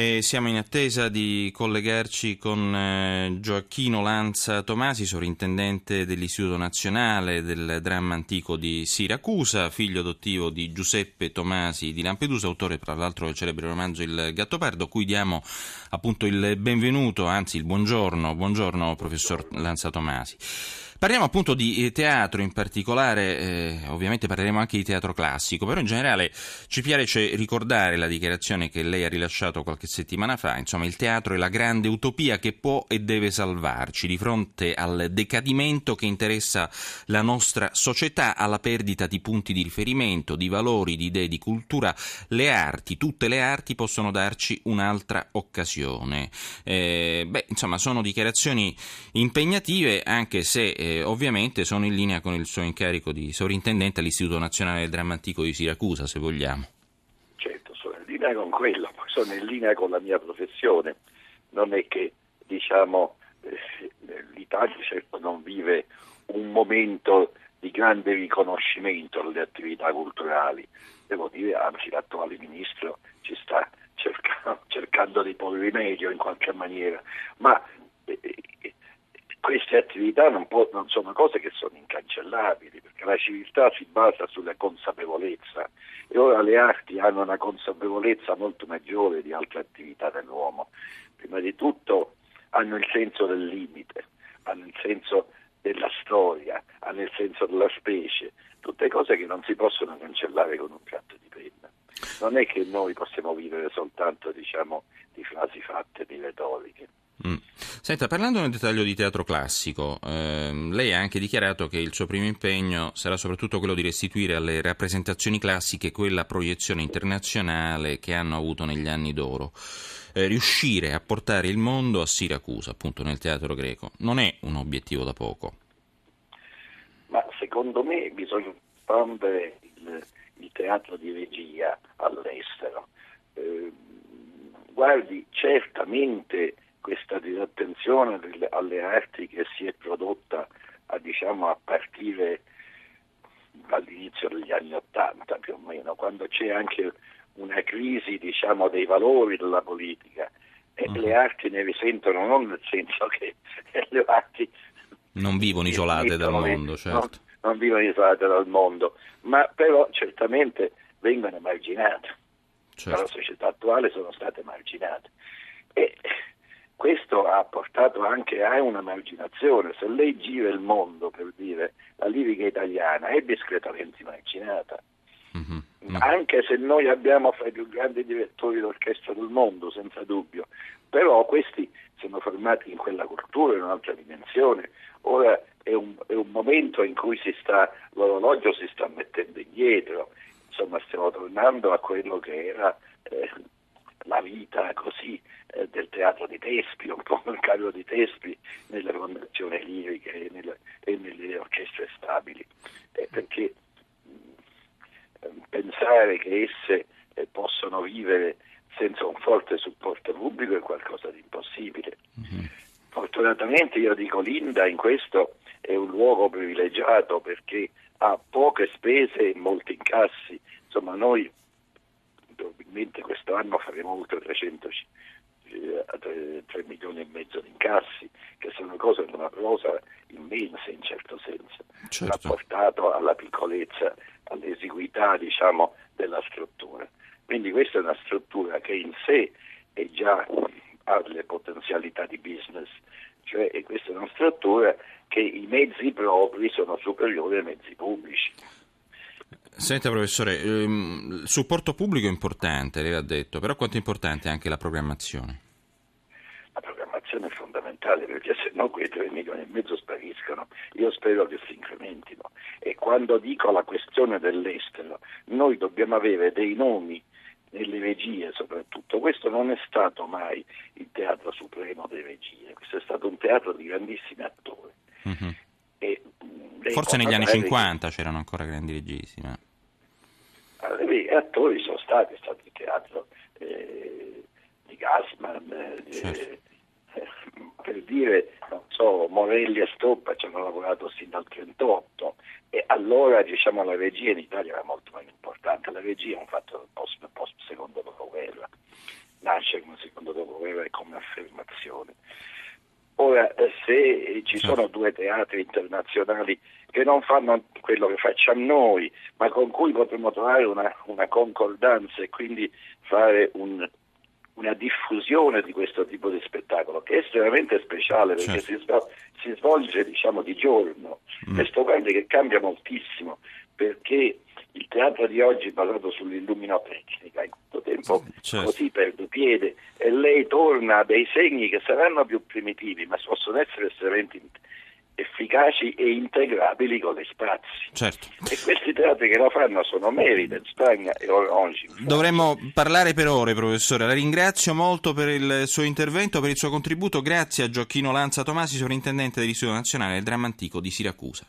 E siamo in attesa di collegarci con eh, Gioacchino Lanza Tomasi, sovrintendente dell'Istituto Nazionale del Dramma Antico di Siracusa, figlio adottivo di Giuseppe Tomasi di Lampedusa, autore tra l'altro del celebre romanzo Il Gattopardo, cui diamo appunto il benvenuto, anzi il buongiorno. Buongiorno professor Lanza Tomasi. Parliamo appunto di eh, teatro in particolare, eh, ovviamente parleremo anche di teatro classico, però in generale ci piace ricordare la dichiarazione che lei ha rilasciato qualche settimana fa, insomma il teatro è la grande utopia che può e deve salvarci di fronte al decadimento che interessa la nostra società, alla perdita di punti di riferimento, di valori, di idee, di cultura, le arti, tutte le arti possono darci un'altra occasione. Eh, beh, insomma sono dichiarazioni impegnative anche se... Eh, ovviamente sono in linea con il suo incarico di sovrintendente all'Istituto Nazionale del Dramma Antico di Siracusa, se vogliamo. Certo, sono in linea con quello, sono in linea con la mia professione. Non è che, diciamo, eh, l'Italia certo non vive un momento di grande riconoscimento delle attività culturali. Devo dire, anzi, l'attuale ministro ci sta cercando, cercando di porre rimedio in qualche maniera, ma queste attività non, può, non, sono cose che sono incancellabili, perché la civiltà si basa sulla consapevolezza e ora le arti hanno una consapevolezza molto maggiore di altre attività dell'uomo. Prima di tutto hanno il senso del limite, hanno il senso della storia, hanno il senso della specie, tutte cose che non si possono cancellare con un tratto di penna. Non è che noi possiamo vivere soltanto diciamo, di frasi fatte, di retoriche. Mm. Senta, parlando nel dettaglio di teatro classico, ehm, lei ha anche dichiarato che il suo primo impegno sarà soprattutto quello di restituire alle rappresentazioni classiche quella proiezione internazionale che hanno avuto negli anni d'oro. Eh, riuscire a portare il mondo a Siracusa, appunto nel teatro greco, non è un obiettivo da poco. Ma secondo me bisogna espandere il, il, teatro di regia all'estero. Eh, guardi, certamente questa disattenzione alle arti che si è prodotta a, diciamo, a partire dall'inizio degli anni Ottanta più o meno, quando c'è anche una crisi diciamo, dei valori della politica e mm. le arti ne risentono non nel senso che le arti non vivono isolate dal mondo, certo. Non, non, vivono isolate dal mondo, ma però certamente vengono emarginate. Certo. Dalla società attuale sono state emarginate. E questo ha portato anche a una marginazione. Se lei gira il mondo, per dire, la lirica italiana è discretamente marginata. Mm-hmm. Anche se noi abbiamo fra i più grandi direttori d'orchestra del mondo, senza dubbio, però questi sono formati in quella cultura, in un'altra dimensione. Ora è un, è un momento in cui si sta, l'orologio si sta mettendo indietro, insomma stiamo tornando a quello che era eh, la vita così eh, del teatro di Tespi, un po' il carico di Tespi nelle fondazioni liriche e nelle, e nelle orchestre stabili, eh, perché mh, mm, pensare che esse eh, possono vivere senza un forte supporto pubblico è qualcosa di impossibile. Mm-hmm. Fortunatamente io dico Linda in questo è un luogo privilegiato perché ha poche spese e molti incassi. Insomma, noi probabilmente questo anno faremo oltre 300, eh, 3, 3 milioni e mezzo di incassi, che sono cose una prosa immensa in certo senso, certo. rapportato alla piccolezza, all'esiguità diciamo, della struttura. Quindi questa è una struttura che in sé è già ha le potenzialità di business, cioè questa è una struttura che i mezzi propri sono superiori ai mezzi pubblici. Senta professore, ehm, il supporto pubblico è importante, lei l'ha detto, però quanto è importante anche la programmazione? La programmazione è fondamentale perché se no quei 3 milioni e mezzo spariscono. Io spero che si incrementino. E quando dico la questione dell'estero, noi dobbiamo avere dei nomi nelle regie soprattutto. Questo non è stato mai il teatro supremo delle regie, questo è stato un teatro di grandissimi attori. Mm-hmm. E, Forse negli anni 50 c'erano ancora grandi registi. Ma attori sono stati, è stato il teatro eh, di Gassman, eh, certo. eh, per dire, non so, Morelli e Stoppa ci hanno lavorato sin dal 1938 e allora diciamo la regia in Italia era molto meno importante, la regia è un fatto post, post secondo dopoguerra, nasce come secondo dopoguerra e come affermazione. Ora, eh, se ci sono due teatri internazionali che non fanno quello che facciamo noi, ma con cui potremmo trovare una, una concordanza e quindi fare un, una diffusione di questo tipo di spettacolo che è estremamente speciale perché certo. si, si, svolge diciamo, di giorno mm. e stupendo che cambia moltissimo perché il teatro di oggi è basato sull'illuminotecnica, in questo tempo certo. così perde piede e lei torna a dei segni che saranno più primitivi, ma possono essere estremamente efficaci e integrabili con gli spazi. Certo. E questi teatri che lo fanno sono Merida, Spagna e Orange. Dovremmo parlare per ore, professore. La ringrazio molto per il suo intervento, per il suo contributo. Grazie a Gioacchino Lanza Tomasi, sovrintendente dell'Istituto Nazionale del Dramma Antico di Siracusa.